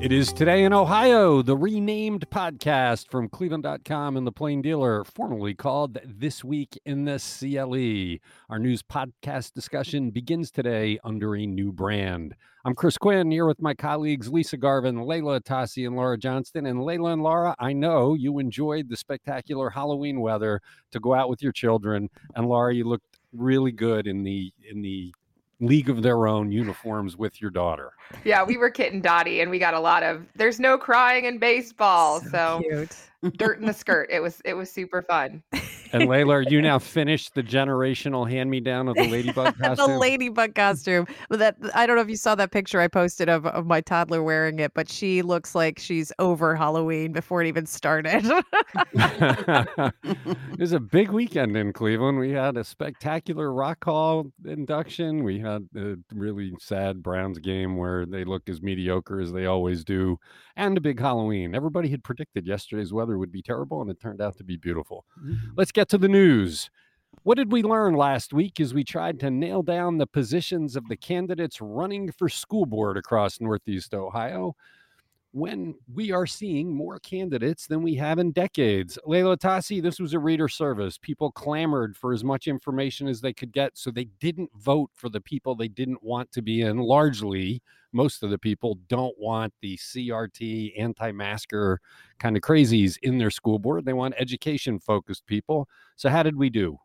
It is Today in Ohio, the renamed podcast from Cleveland.com and the Plain Dealer, formerly called This Week in the CLE. Our news podcast discussion begins today under a new brand. I'm Chris Quinn here with my colleagues Lisa Garvin, Leila Atassi, and Laura Johnston. And Leila and Laura, I know you enjoyed the spectacular Halloween weather to go out with your children. And Laura, you looked really good in the in the league of their own uniforms with your daughter. Yeah, we were Kit and Dottie and we got a lot of there's no crying in baseball. So, so cute. dirt in the skirt. It was it was super fun. And Leila, are you now finished the generational hand me down of the ladybug costume? the ladybug costume. That I don't know if you saw that picture I posted of, of my toddler wearing it, but she looks like she's over Halloween before it even started. it was a big weekend in Cleveland. We had a spectacular Rock Hall induction. We had a really sad Browns game where they looked as mediocre as they always do, and a big Halloween. Everybody had predicted yesterday's weather would be terrible, and it turned out to be beautiful. Mm-hmm. Let's get to the news. What did we learn last week as we tried to nail down the positions of the candidates running for school board across Northeast Ohio? When we are seeing more candidates than we have in decades. Leila Atassi, this was a reader service. People clamored for as much information as they could get, so they didn't vote for the people they didn't want to be in. Largely, most of the people don't want the CRT anti masker kind of crazies in their school board. They want education focused people. So, how did we do?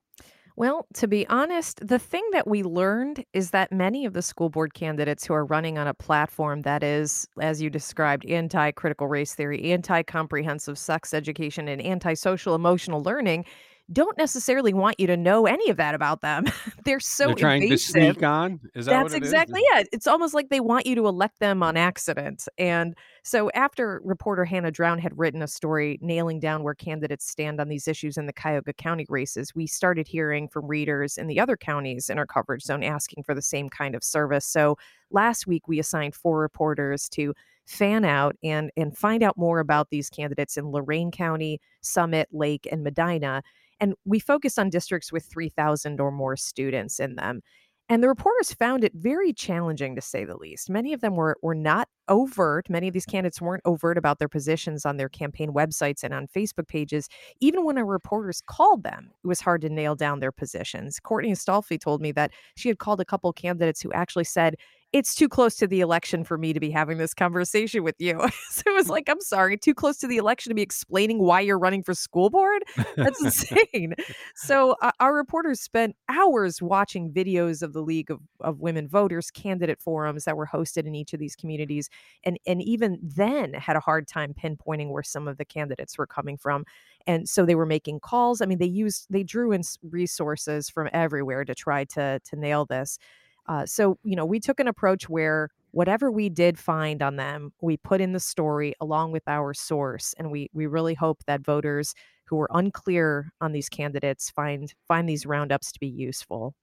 Well, to be honest, the thing that we learned is that many of the school board candidates who are running on a platform that is, as you described, anti critical race theory, anti comprehensive sex education, and anti social emotional learning don't necessarily want you to know any of that about them. They're so They're trying invasive. to sneak on. Is that That's exactly it. It's almost like they want you to elect them on accident. And so after reporter Hannah Drown had written a story nailing down where candidates stand on these issues in the Cuyahoga County races, we started hearing from readers in the other counties in our coverage zone asking for the same kind of service. So last week we assigned four reporters to fan out and and find out more about these candidates in Lorain County, Summit, Lake, and Medina and we focused on districts with 3,000 or more students in them. And the reporters found it very challenging to say the least. Many of them were, were not overt. Many of these candidates weren't overt about their positions on their campaign websites and on Facebook pages. Even when our reporters called them, it was hard to nail down their positions. Courtney Astolfi told me that she had called a couple candidates who actually said, it's too close to the election for me to be having this conversation with you. so it was like, I'm sorry, too close to the election to be explaining why you're running for school board? That's insane. so uh, our reporters spent hours watching videos of the League of, of Women Voters candidate forums that were hosted in each of these communities. And, and even then had a hard time pinpointing where some of the candidates were coming from. And so they were making calls. I mean, they used, they drew in resources from everywhere to try to, to nail this. Uh, so, you know, we took an approach where whatever we did find on them, we put in the story along with our source, and we we really hope that voters who were unclear on these candidates find find these roundups to be useful.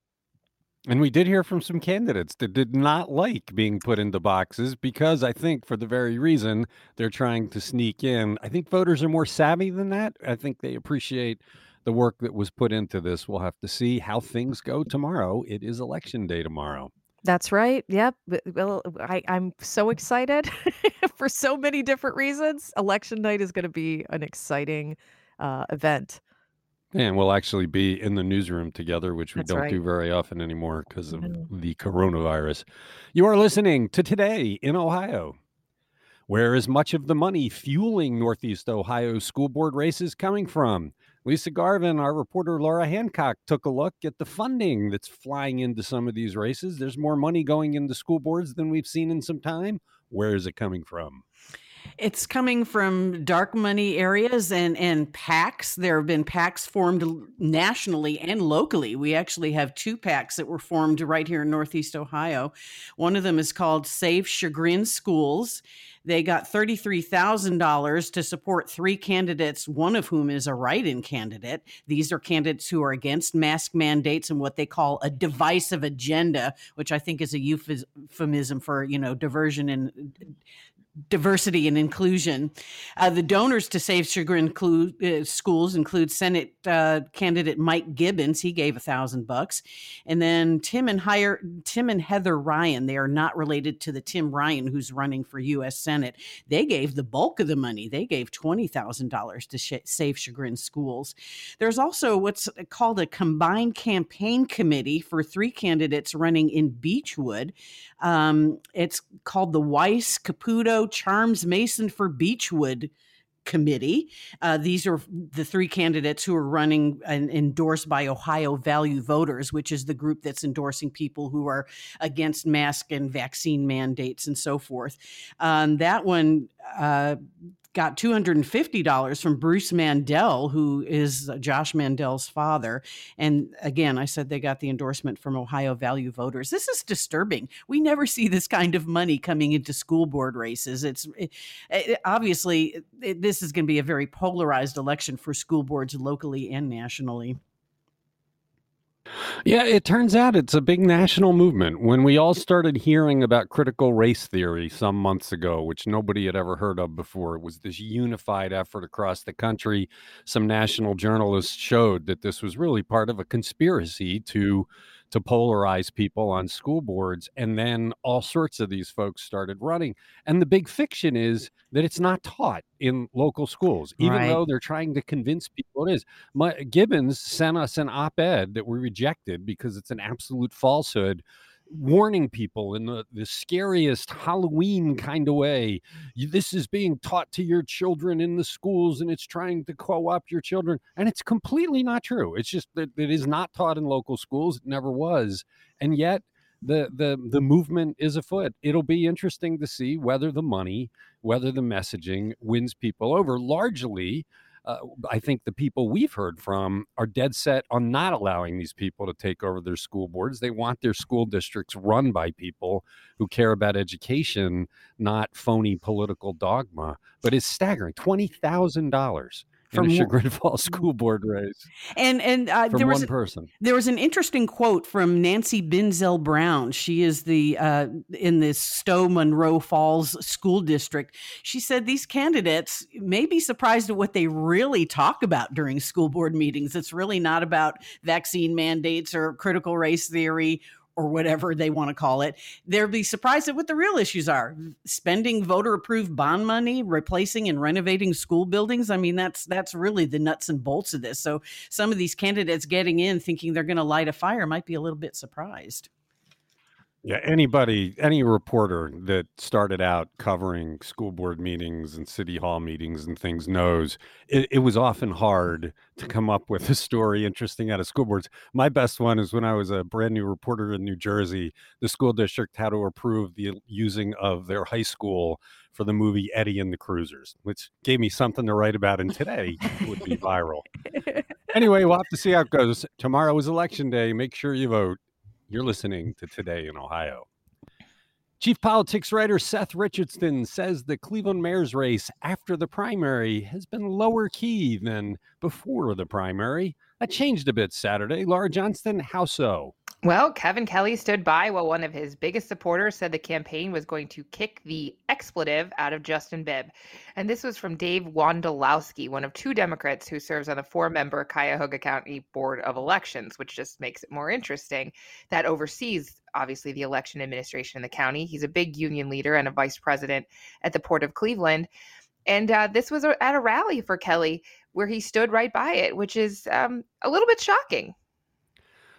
And we did hear from some candidates that did not like being put into boxes because I think, for the very reason they're trying to sneak in, I think voters are more savvy than that. I think they appreciate the work that was put into this. We'll have to see how things go tomorrow. It is election day tomorrow. That's right. Yep. Well, I, I'm so excited for so many different reasons. Election night is going to be an exciting uh, event. And we'll actually be in the newsroom together, which we That's don't right. do very often anymore because of the coronavirus. You are listening to Today in Ohio. Where is much of the money fueling Northeast Ohio school board races coming from? Lisa Garvin, our reporter Laura Hancock, took a look at the funding that's flying into some of these races. There's more money going into school boards than we've seen in some time. Where is it coming from? It's coming from dark money areas and, and PACs. There have been PACs formed nationally and locally. We actually have two PACs that were formed right here in Northeast Ohio. One of them is called Save Chagrin Schools. They got $33,000 to support three candidates, one of whom is a write in candidate. These are candidates who are against mask mandates and what they call a divisive agenda, which I think is a euphemism for, you know, diversion and diversity and inclusion. Uh, the donors to Save include uh, schools include Senate uh, candidate Mike Gibbons. He gave a thousand bucks, and then Tim and Tim and Heather Ryan. They are not related to the Tim Ryan who's running for U.S. Senate. They gave the bulk of the money. They gave twenty thousand dollars to sh- Save Chagrin Schools. There's also what's called a combined campaign committee for three candidates running in Beechwood. Um, it's called the Weiss Caputo Charms Mason for Beechwood committee. Uh, these are the three candidates who are running and endorsed by Ohio Value Voters, which is the group that's endorsing people who are against mask and vaccine mandates and so forth. Um, that one uh, got $250 from Bruce Mandel, who is uh, Josh Mandel's father. And again, I said they got the endorsement from Ohio Value Voters. This is disturbing. We never see this kind of money coming into school board races. It's it, it, obviously it, this is going to be a very polarized election for school boards locally and nationally. Yeah, it turns out it's a big national movement. When we all started hearing about critical race theory some months ago, which nobody had ever heard of before, it was this unified effort across the country. Some national journalists showed that this was really part of a conspiracy to to polarize people on school boards. And then all sorts of these folks started running. And the big fiction is that it's not taught in local schools, even right. though they're trying to convince people it is. My, Gibbons sent us an op ed that we rejected because it's an absolute falsehood warning people in the, the scariest Halloween kind of way. This is being taught to your children in the schools and it's trying to co opt your children. And it's completely not true. It's just that it is not taught in local schools. It never was. And yet, the, the the movement is afoot. It'll be interesting to see whether the money, whether the messaging wins people over. Largely, uh, I think the people we've heard from are dead set on not allowing these people to take over their school boards. They want their school districts run by people who care about education, not phony political dogma. But it's staggering twenty thousand dollars from in a Chagrin Falls school board race. And and uh, there was one person. There was an interesting quote from Nancy Binzel Brown. She is the uh, in the Stow Munroe Falls school district. She said these candidates may be surprised at what they really talk about during school board meetings. It's really not about vaccine mandates or critical race theory or whatever they want to call it, they'll be surprised at what the real issues are. Spending voter approved bond money, replacing and renovating school buildings. I mean, that's that's really the nuts and bolts of this. So some of these candidates getting in thinking they're going to light a fire might be a little bit surprised. Yeah, anybody, any reporter that started out covering school board meetings and city hall meetings and things knows it, it, was often hard to come up with a story interesting out of school boards. My best one is when I was a brand new reporter in New Jersey, the school district had to approve the using of their high school for the movie Eddie and the Cruisers, which gave me something to write about. And today would be viral. anyway, we'll have to see how it goes. Tomorrow is election day. Make sure you vote. You're listening to Today in Ohio. Chief politics writer Seth Richardson says the Cleveland mayor's race after the primary has been lower key than before the primary. That changed a bit Saturday. Laura Johnston, how so? Well, Kevin Kelly stood by while one of his biggest supporters said the campaign was going to kick the expletive out of Justin Bibb. And this was from Dave Wondolowski, one of two Democrats who serves on the four member Cuyahoga County Board of Elections, which just makes it more interesting. That oversees, obviously, the election administration in the county. He's a big union leader and a vice president at the Port of Cleveland. And uh, this was at a rally for Kelly where he stood right by it, which is um, a little bit shocking.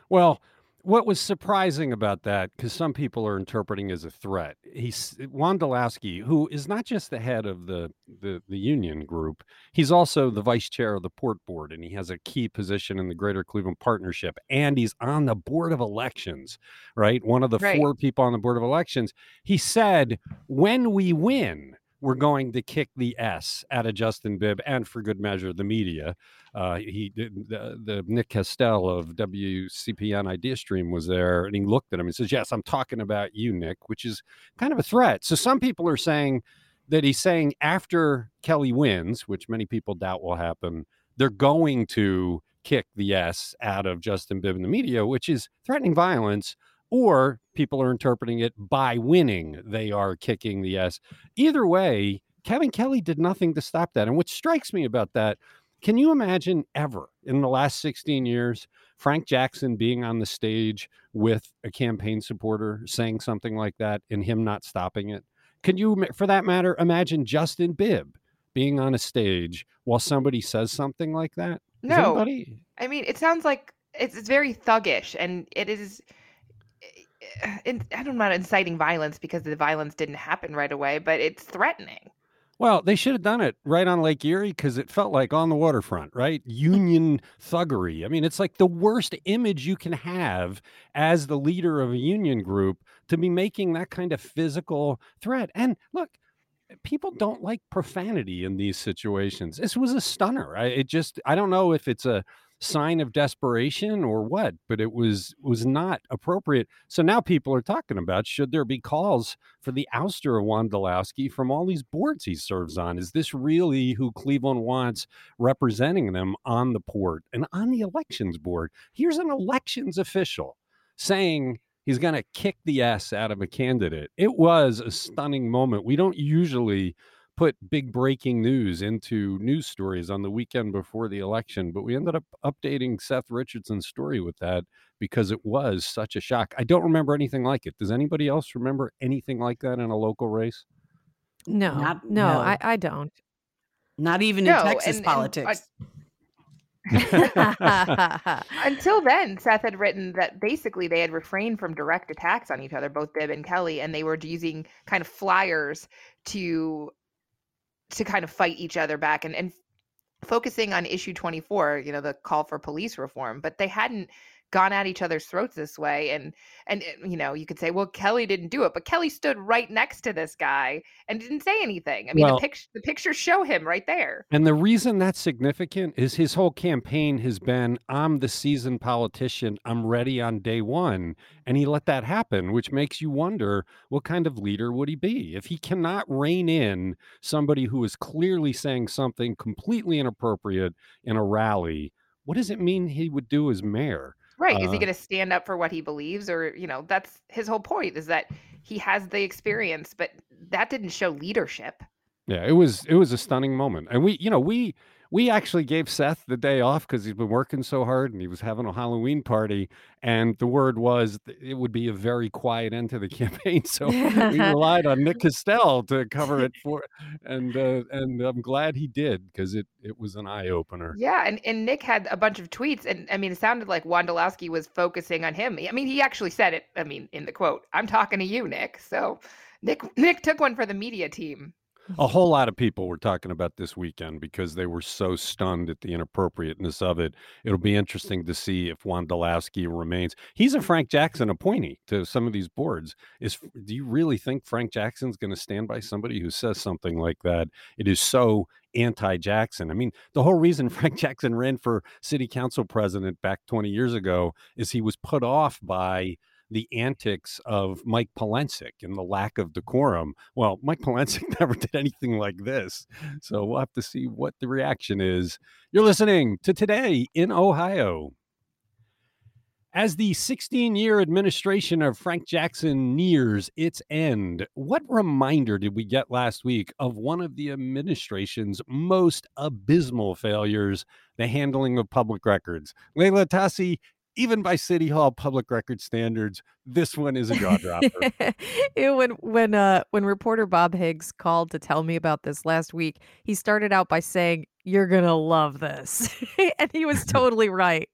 Well, what was surprising about that, because some people are interpreting as a threat, he's Wondolowski, who is not just the head of the, the the union group, he's also the vice chair of the port board, and he has a key position in the Greater Cleveland Partnership, and he's on the board of elections, right? One of the right. four people on the board of elections. He said, "When we win." We're going to kick the S out of Justin Bibb and for good measure the media. Uh, he the, the Nick Castele of WCPN Ideastream was there and he looked at him and says, Yes, I'm talking about you, Nick, which is kind of a threat. So some people are saying that he's saying after Kelly wins, which many people doubt will happen, they're going to kick the S out of Justin Bibb in the media, which is threatening violence or people are interpreting it by winning, they are kicking the S. Either way, Kevin Kelly did nothing to stop that. And what strikes me about that, can you imagine ever in the last 16 years, Frank Jackson being on the stage with a campaign supporter saying something like that and him not stopping it? Can you, for that matter, imagine Justin Bibb being on a stage while somebody says something like that? No. Anybody... I mean, it sounds like it's, it's very thuggish and it is in, I'm not inciting violence because the violence didn't happen right away, but it's threatening. Well, they should have done it right on Lake Erie because it felt like on the waterfront, right? Union thuggery. I mean, it's like the worst image you can have as the leader of a union group to be making that kind of physical threat. And look, people don't like profanity in these situations. This was a stunner. I, it just, I don't know if it's a sign of desperation or what but it was was not appropriate. So now people are talking about should there be calls for the ouster of Wondolowski from all these boards he serves on? Is this really who cleveland wants representing them on the port and on the elections board? Here's an elections official saying he's going to kick the ass out of a candidate. It was a stunning moment. We don't usually put big breaking news into news stories on the weekend before the election, but we ended up updating Seth Richardson's story with that because it was such a shock. I don't remember anything like it. Does anybody else remember anything like that in a local race? No, Not, no, no, I, I don't. Not even no, in Texas and, politics. And, Until then, Seth had written that basically they had refrained from direct attacks on each other, both Bibb and Kelly, and they were using kind of flyers to to kind of fight each other back and, and focusing on issue 24 you know the call for police reform but they hadn't gone at each other's throats this way and and eh, you know you could say well kelly didn't do it but kelly stood right next to this guy and didn't say anything. I mean well, the picture the pictures show him right there. And the reason that's significant is his whole campaign has been i'm the seasoned politician. I'm ready on day one and he let that happen which makes you wonder what kind of leader would he be? If he cannot rein in somebody who is clearly saying something completely inappropriate in a rally what does it mean he would do as mayor Right. Is he uh going to stand up for what he believes? Or, you know, that's his whole point is that he has the experience, but that didn't show leadership. Yeah, it was it was a stunning moment. And we, you know, we we actually gave Seth the day off because he's been working so hard and he was having a Halloween party. And the word was it would be a very quiet end to the campaign. So we relied on Nick Castele to cover it for, and uh, and I'm glad he did because it it was an eye opener. Yeah, and and Nick had a bunch of tweets, and I mean, it sounded like Wondolowski was focusing on him. I mean, he actually said it. I mean, in the quote, "I'm talking to you, Nick." So Nick Nick took one for the media team a whole lot of people were talking about this weekend because they were so stunned at the inappropriateness of it. It'll be interesting to see if Wondolowski remains. He's a Frank Jackson appointee to some of these boards. Is do you really think Frank Jackson's going to stand by somebody who says something like that? It is so anti-Jackson. I mean, the whole reason Frank Jackson ran for city council president back 20 years ago is he was put off by the antics of Mike Polensek and the lack of decorum. Well, Mike Polensek never did anything like this. So we'll have to see what the reaction is. You're listening to Today in Ohio. As the 16 year administration of Frank Jackson nears its end, what reminder did we get last week of one of the administration's most abysmal failures, the handling of public records? Leila Atassi, even by city hall public record standards this one is a jaw dropper. When when uh when reporter bob higgs called to tell me about this last week he started out by saying you're gonna love this. And he was totally right.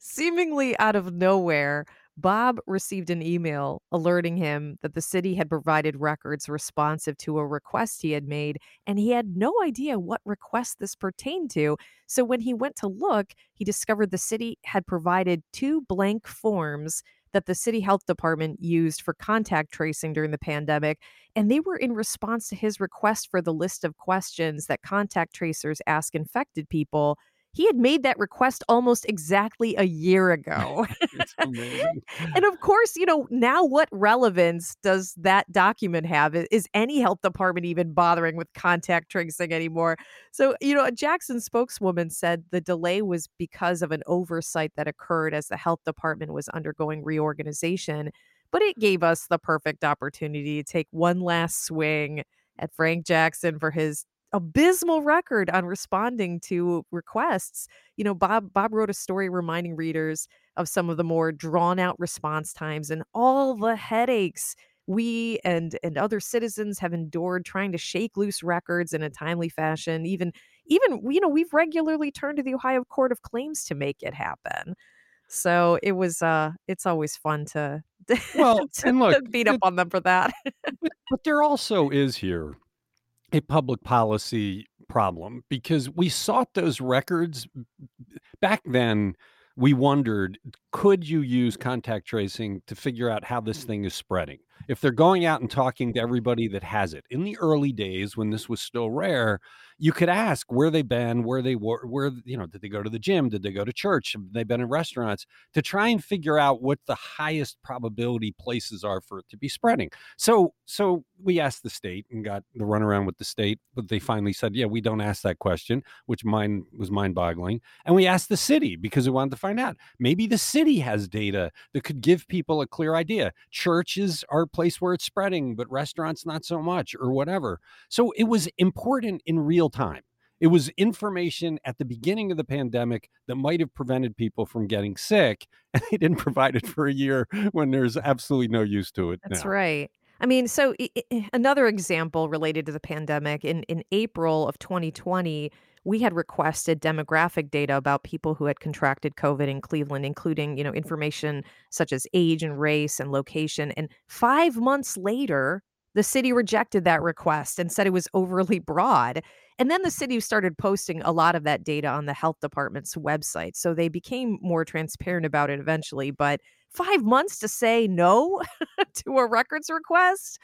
Seemingly out of nowhere Bob received an email alerting him that the city had provided records responsive to a request he had made, and he had no idea what request this pertained to. So when he went to look, he discovered the city had provided two blank forms that the city health department used for contact tracing during the pandemic. And they were in response to his request for the list of questions that contact tracers ask infected people he had made that request almost exactly a year ago. and of course, you know, now what relevance does that document have? Is any health department even bothering with contact tracing anymore? So, you know, a Jackson spokeswoman said the delay was because of an oversight that occurred as the health department was undergoing reorganization. but it gave us the perfect opportunity to take one last swing at Frank Jackson for his abysmal record on responding to requests. You know, Bob Bob wrote a story reminding readers of some of the more drawn out response times and all the headaches we and and other citizens have endured trying to shake loose records in a timely fashion even even you know we've regularly turned to the ohio court of claims to make it happen so it was uh it's always fun to well to, and look beat up on them for that but, but there also is here a public policy problem because we sought those records back then we wondered could you use contact tracing to figure out how this thing is spreading? If they're going out and talking to everybody that has it in the early days when this was still rare you could ask where they've been where they were where you know did they go to the gym? Did they go to church? Have they been in restaurants? To try and figure out what the highest probability places are for it to be spreading. So so we asked the state and got the runaround with the state but they finally said yeah we don't ask that question which mine was mind boggling and we asked the city because we wanted to find out. Maybe the city has data that could give people a clear idea churches are a place where it's spreading but restaurants not so much or whatever so it was important in real time it was information at the beginning of the pandemic that might have prevented people from getting sick and they didn't provide it for a year when there's absolutely no use to it That's now. right. I mean, so i- i- eh, another example related to the pandemic in in April of 2020, we had requested demographic data about people who had contracted COVID in Cleveland, including, you know, information such as age and race and location. And 5 months later, the city rejected that request and said it was overly broad. And then the city started posting a lot of that data on the health department's website. So they became more transparent about it eventually, but 5 months to say no to a records request.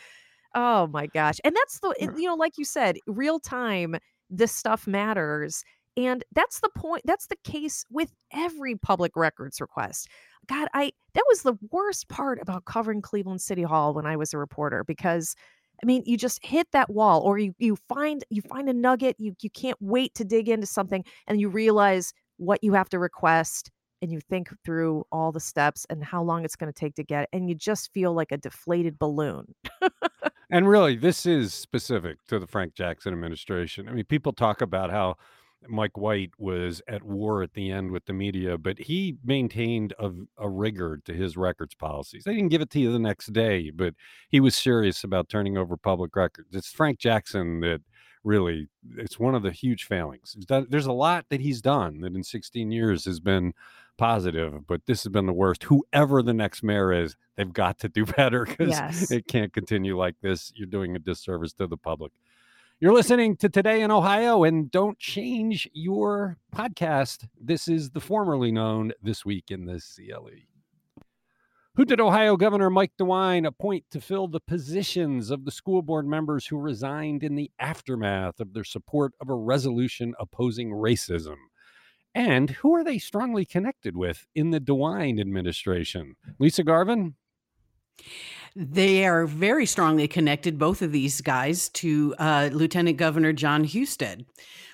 Oh my gosh. And that's the, it- you know, like you said, real time, this stuff matters. And that's the point. That's the case with every public records request. God, I, that was the worst part about covering Cleveland City Hall when I was a reporter because. I mean, you just hit that wall, or you you find you find a nugget. You you can't wait to dig into something, and you realize what you have to request, and you think through all the steps and how long it's going to take to get and you just feel like a deflated balloon. And really, this is specific to the Frank Jackson administration. I mean, people talk about how Mike White was at war at the end with the media, but he maintained a, a rigor to his records policies. They didn't give it to you the next day, but he was serious about turning over public records. It's Frank Jackson that really, it's one of the huge failings. Done- There's a lot that he's done that in 16 years has been positive, but this has been the worst. Whoever the next mayor is, they've got to do better because Yes. it can't continue like this. You're doing a disservice to the public. You're listening to Today in Ohio, and don't change your podcast. This is the formerly known This Week in the CLE. Who did Ohio Governor Mike DeWine appoint to fill the positions of the school board members who resigned in the aftermath of their support of a resolution opposing racism? And who are they strongly connected with in the DeWine administration? Lisa Garvin? They are very strongly connected, both of these guys, to uh, Lieutenant Governor Jon Husted.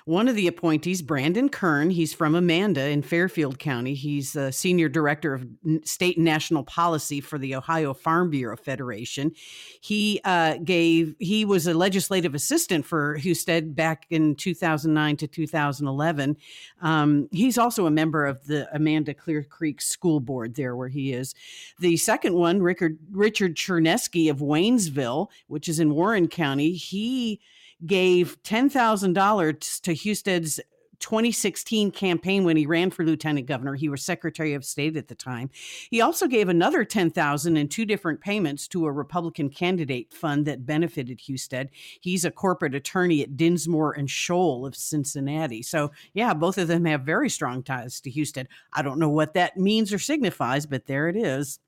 One of the appointees, Brandon Kern, he's from Amanda in Fairfield County. He's the senior director of state and national policy for the Ohio Farm Bureau Federation. He uh, gave he was a legislative assistant for Husted back in 2009 to 2011. Um, he's also a member of the Amanda Clear Creek School Board there, where he is. The second one, Richard Richard Chernesky of Waynesville, which is in Warren County, he gave ten thousand dollars to Husted's 2016 campaign when he ran for lieutenant governor. He was Secretary of State at the time. He also gave another 10,000 in two different payments to a Republican candidate fund that benefited Husted. He's a corporate attorney at Dinsmore and Shoal of Cincinnati. So, yeah, both of them have very strong ties to Husted. I don't know what that means or signifies, but there it is.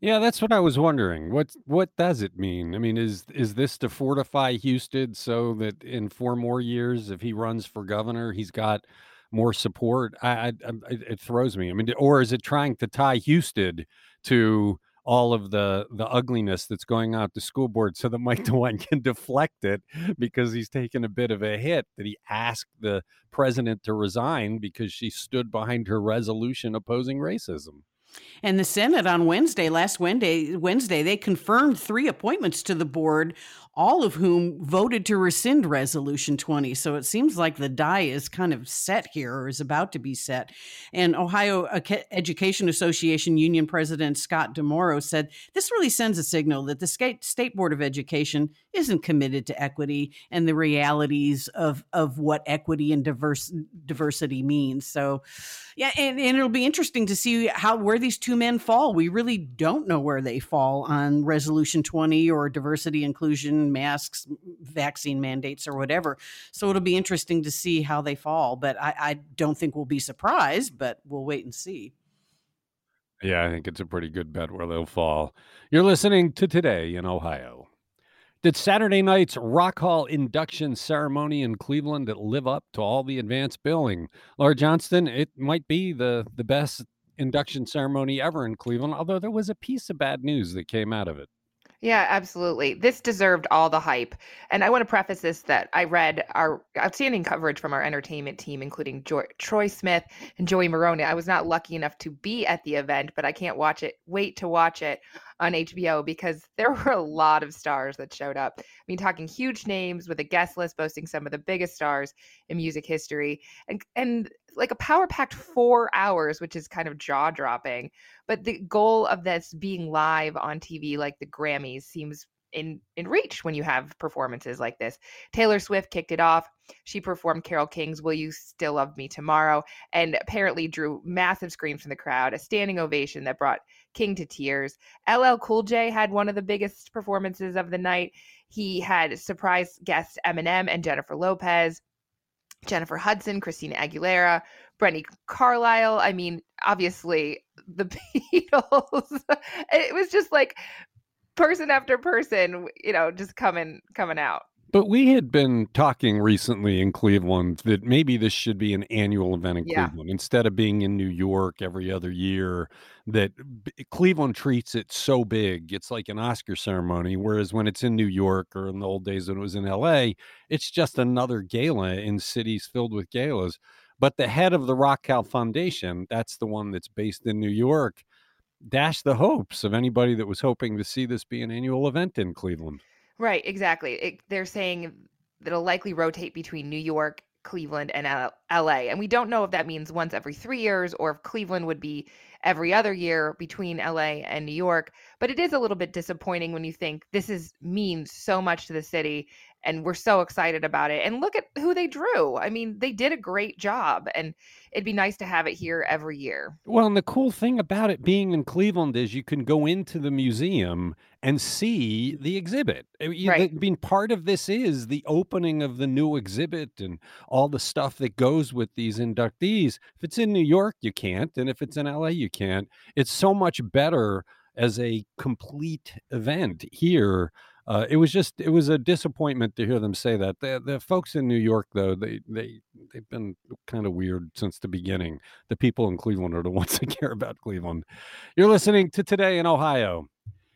Yeah, that's what I was wondering. What what does it mean? I mean, is is this to fortify Husted so that in four more years, if he runs for governor, he's got more support? I, I, I it throws me. I mean, or is it trying to tie Husted to all of the the ugliness that's going on the school board so that Mike DeWine can deflect it because he's taken a bit of a hit that he asked the president to resign because she stood behind her resolution opposing racism. And the Senate on Wednesday, last Wednesday, Wednesday, they confirmed three appointments to the board, all of whom voted to rescind Resolution 20. So it seems like the die is kind of set here or is about to be set. And Ohio Education Association Union President Scott DeMauro said this really sends a signal that the State, State Board of Education isn't committed to equity and the realities of, of what equity and diverse, diversity means. So, yeah, and, and it'll be interesting to see how where these two men fall. We really don't know where they fall on Resolution 20 or diversity, inclusion, masks, vaccine mandates, or whatever. So it'll be interesting to see how they fall. But I, I don't think we'll be surprised, but we'll wait and see. Yeah, I think it's a pretty good bet where they'll fall. You're listening to Today in Ohio. Did Saturday night's Rock Hall induction ceremony in Cleveland live up to all the advanced billing? Laura Johnston, it might be the, the best induction ceremony ever in Cleveland, although there was a piece of bad news that came out of it. Yeah, absolutely. This deserved all the hype. And I want to preface this that I read our outstanding coverage from our entertainment team, including jo- Troy Smith and Joey Morona. I was not lucky enough to be at the event, but I can't watch it, wait to watch it on HBO because there were a lot of stars that showed up. I mean, talking huge names with a guest list boasting some of the biggest stars in music history. And, and like a power packed four hours, which is kind of jaw dropping. But the goal of this being live on TV, like the Grammys, seems in in reach when you have performances like this. Taylor Swift kicked it off. She performed Carole King's "Will You Still Love Me Tomorrow" and apparently drew massive screams from the crowd, a standing ovation that brought King to tears. LL Cool J had one of the biggest performances of the night. He had surprise guests Eminem and Jennifer Lopez. Jennifer Hudson, Christina Aguilera, Brandi Carlile. I mean, obviously the Beatles. it was just like person after person, you know, just coming coming out. But we had been talking recently in Cleveland that maybe this should be an annual event in yeah. Cleveland instead of being in New York every other year. That Cleveland treats it so big, it's like an Oscar ceremony. Whereas when it's in New York or in the old days when it was in LA, it's just another gala in cities filled with galas. But the head of the Rock Hall Foundation, that's the one that's based in New York, dashed the hopes of anybody that was hoping to see this be an annual event in Cleveland. Right, exactly. It, they're saying it'll likely rotate between New York, Cleveland, and L- LA. And we don't know if that means once every three years or if Cleveland would be every other year between LA and New York. But it is a little bit disappointing when you think this is means so much to the city and we're so excited about it. And look at who they drew. I mean, they did a great job, and it'd be nice to have it here every year. Well, and the cool thing about it being in Cleveland is you can go into the museum and see the exhibit. Eh, right. I mean, part of this is the opening of the new exhibit and all the stuff that goes with these inductees. If it's in New York, you can't, and if it's in LA, you can't. It's so much better as a complete event here uh, it was just it was a disappointment to hear them say that. The, the folks in New York, though, they they they've been kind of weird since the beginning. The people in Cleveland are the ones that care about Cleveland. You're listening to Today in Ohio.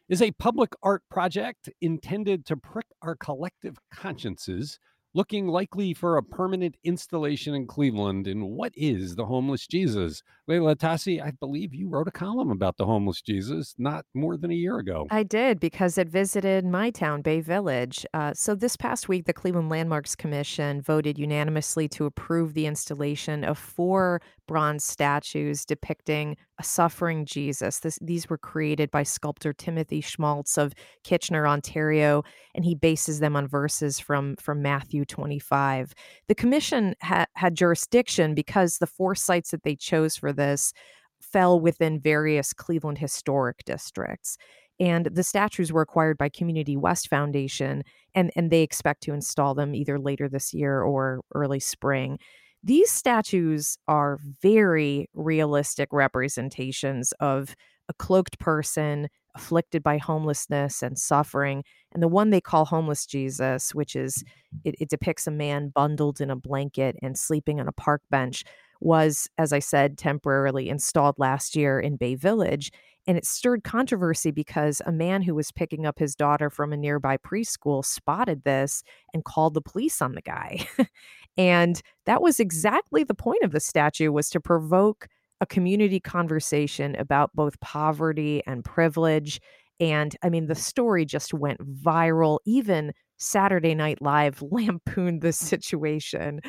Is a public art project intended to prick our collective consciences looking likely for a permanent installation in Cleveland. And what is the homeless Jesus? Leila Atassi, I believe you wrote a column about the homeless Jesus not more than a year ago. I did because it visited my town, Bay Village. Uh, so this past week, the Cleveland Landmarks Commission voted unanimously to approve the installation of four bronze statues depicting a suffering Jesus. This, these were created by sculptor Timothy Schmalz of Kitchener, Ontario, and he bases them on verses from, from Matthew 25. The commission ha- had jurisdiction because the four sites that they chose for this fell within various Cleveland historic districts. And the statues were acquired by Community West Foundation, and, and they expect to install them either later this year or early spring. These statues are very realistic representations of a cloaked person afflicted by homelessness and suffering. And the one they call Homeless Jesus, which is, it, it, depicts a man bundled in a blanket and sleeping on a park bench, was, as I said, temporarily installed last year in Bay Village. And it stirred controversy because a man who was picking up his daughter from a nearby preschool spotted this and called the police on the guy. and that was exactly the point of the statue was to provoke a community conversation about both poverty and privilege. And I mean, the story just went viral. Even Saturday Night Live lampooned this situation.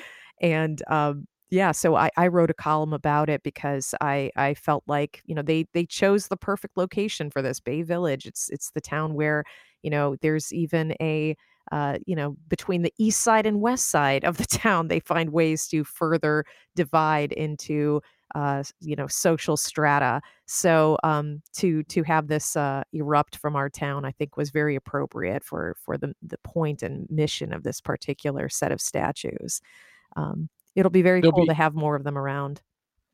And um, yeah, so I, I wrote a column about it because I I felt like you know they they chose the perfect location for this Bay Village. It's it's the town where you know there's even a uh, you know, between the east side and west side of the town, they find ways to further divide into, uh, you know, social strata. So um, to to have this uh, erupt from our town, I think, was very appropriate for for the the point and mission of this particular set of statues. Um, it'll be very There'll cool be to have more of them around.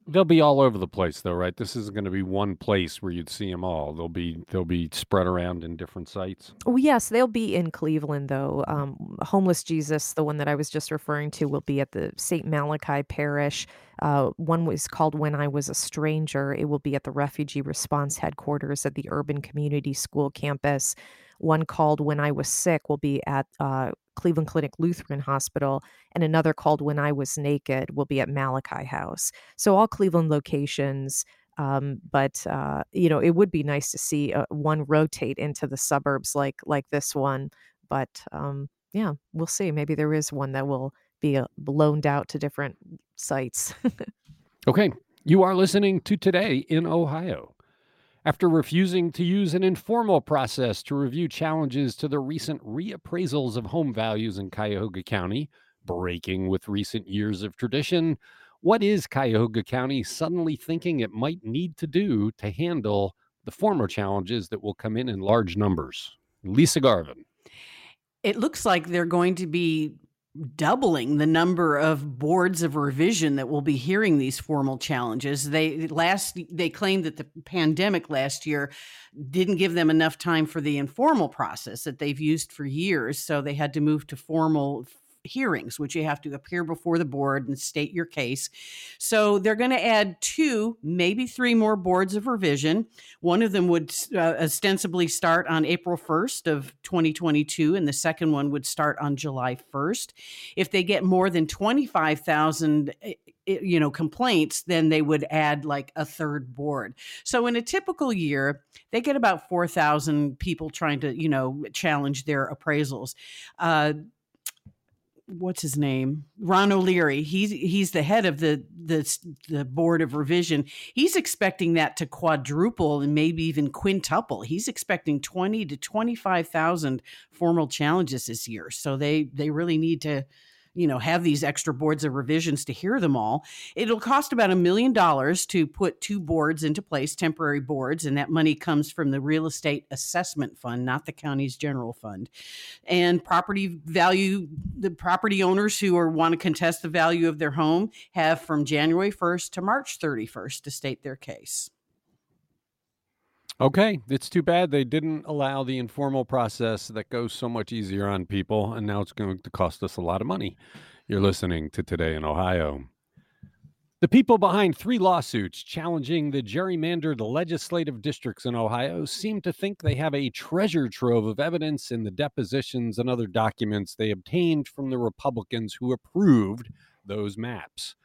They'll be all over the place though, right? This isn't going to be one place where you'd see them all. They'll be they'll be spread around in different sites. Oh, yes, they'll be in Cleveland, though. Um, Homeless Jesus, the one that I was just referring to, will be at the St. Malachi Parish. Uh, one was called When I Was a Stranger. It will be at the Refugee Response Headquarters at the Urban Community School campus. One called When I Was Sick will be at uh, Cleveland Clinic Lutheran Hospital. And another called When I Was Naked will be at Malachi House. So, all Cleveland locations. Um, but uh, you know, it would be nice to see uh, one rotate into the suburbs like like this one. But um, yeah, we'll see. Maybe there is one that will be uh, loaned out to different sites. Okay, you are listening to Today in Ohio. After refusing to use an informal process to review challenges to the recent reappraisals of home values in Cuyahoga County, breaking with recent years of tradition, what is Cuyahoga County suddenly thinking it might need to do to handle the former challenges that will come in in large numbers? Lisa Garvin. It looks like they're going to be doubling the number of boards of revision that will be hearing these formal challenges. They last they claimed that the pandemic last year didn't give them enough time for the informal process that they've used for years, so they had to move to formal hearings, which you have to appear before the board and state your case. So they're going to add two, maybe three more boards of revision. One of them would uh, ostensibly start on April 1st of 2022, and the second one would start on July 1st. If they get more than 25,000 eh, eh, you know complaints then they would add like a third board so in a typical year they get about 4000 people trying to you know challenge their appraisals uh, what's his name? Ron o'leary. He's he's the head of the the the board of revision. He's expecting that to quadruple and maybe even quintuple. He's expecting 20 to 25,000 formal challenges this year. So they they really need to you know have these extra boards of revisions to hear them all it'll cost about a million dollars to put two boards into place temporary boards and that money comes from the real estate assessment fund not the county's general fund. And property value the property owners who are want to contest the value of their home have from january 1st to march 31st to state their case Okay, it's too bad they didn't allow the informal process that goes so much easier on people, and now it's going to cost us a lot of money. You're listening to Today in Ohio. The people behind three lawsuits challenging the gerrymandered legislative districts in Ohio seem to think they have a treasure trove of evidence in the depositions and other documents they obtained from the Republicans who approved those maps.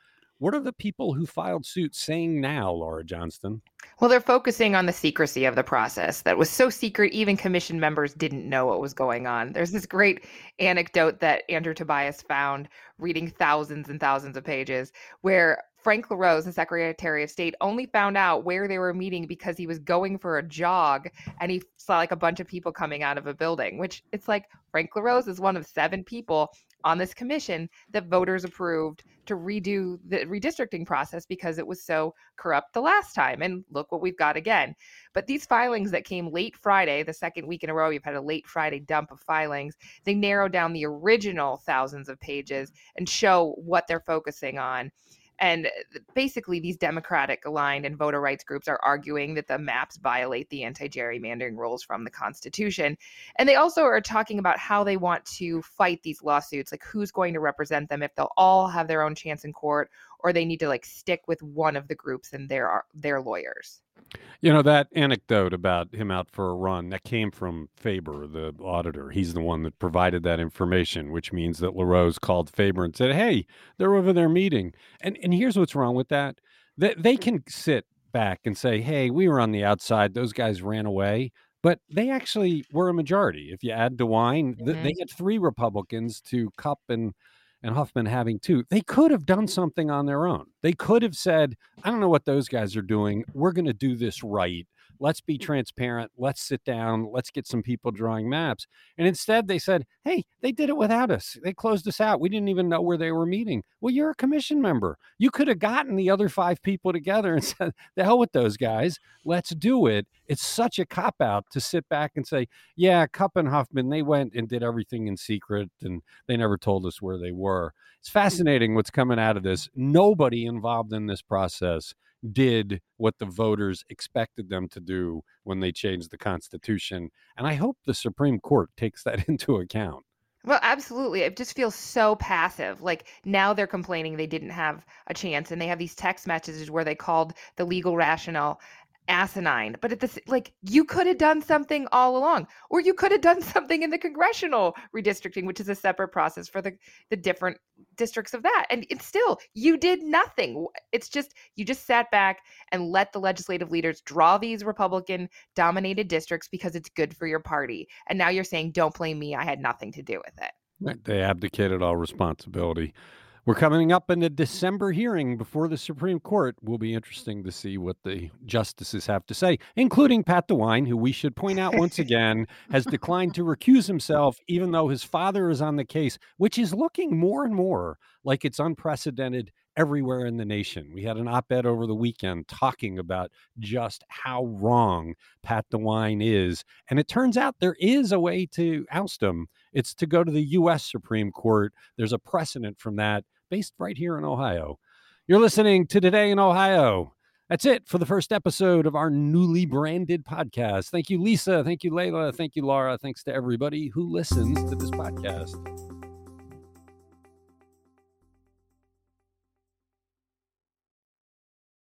What are the people who filed suit saying now, Laura Johnston? Well, they're focusing on the secrecy of the process that was so secret, even commission members didn't know what was going on. There's this great anecdote that Andrew Tobias found reading thousands and thousands of pages where Frank LaRose, the Secretary of State, only found out where they were meeting because he was going for a jog and he saw like a bunch of people coming out of a building, which it's like Frank LaRose is one of seven people on this commission that voters approved to redo the redistricting process because it was so corrupt the last time. And look what we've got again. But these filings that came late Friday, the second week in a row, you've had a late Friday dump of filings. They narrow down the original thousands of pages and show what they're focusing on. And uh, basically, these Democratic aligned and voter rights groups are arguing that the maps violate the anti gerrymandering rules from the Constitution. And they also are talking about how they want to fight these lawsuits, like who's going to represent them, if they'll all have their own chance in court, or they need to like stick with one of the groups and their their lawyers. You know, that anecdote about him out for a run, that came from Faber, the auditor. He's the one that provided that information, which means that LaRose called Faber and said, Hey, they're over there meeting. And and here's what's wrong with that. They, they can sit back and say, hey, we were on the outside. Those guys ran away. But they actually were a majority. If you add DeWine, th- Mhm. they had three Republicans to Cupp and and Huffman having two. They could have done something on their own. They could have said, I don't know what those guys are doing. We're going to do this right. Let's be mm. transparent. Let's sit down. Let's get some people drawing maps. And instead, they said, Hey, they did it without us. They closed us out. We didn't even know where they were meeting. Well, you're a commission member. You could have gotten the other five people together and said, The hell with those guys. Let's do it. It's such a cop out to sit back and say, Yeah, Cupp and Huffman, they went and did everything in secret and they never told us where they were. It's mm. fascinating what's coming out of this. Nobody involved in this process did what the voters expected them to do when they changed the Constitution. And I hope the Supreme Court takes that into account. Well, absolutely. It just feels so passive. Like now they're complaining they didn't have a chance, and they have these text messages where they called the legal rationale asinine. But at this, like you could have done something all along, or you could have done something in the congressional redistricting, which is a separate process for the the different districts of that. And it's still you did nothing. It's just you just sat back and let the legislative leaders draw these Republican dominated districts because it's good for your party. And now you're saying, don't blame me. I had nothing to do with it. They abdicated all responsibility. We're coming up in a December hearing before the Supreme Court. Will be interesting to see what the justices have to say, including Pat DeWine, who we should point out once again has declined to recuse himself, even though his father is on the case, which is looking more and more like it's unprecedented everywhere in the nation. We had an op ed over the weekend talking about just how wrong Pat DeWine is. And it turns out there is a way to oust him. It's to go to the U.S. Supreme Court. There's a precedent from that based right here in Ohio. You're listening to Today in Ohio. That's it for the first episode of our newly branded podcast. Thank you, Lisa. Thank you, Leila. Thank you, Laura. Thanks to everybody who listens to this podcast.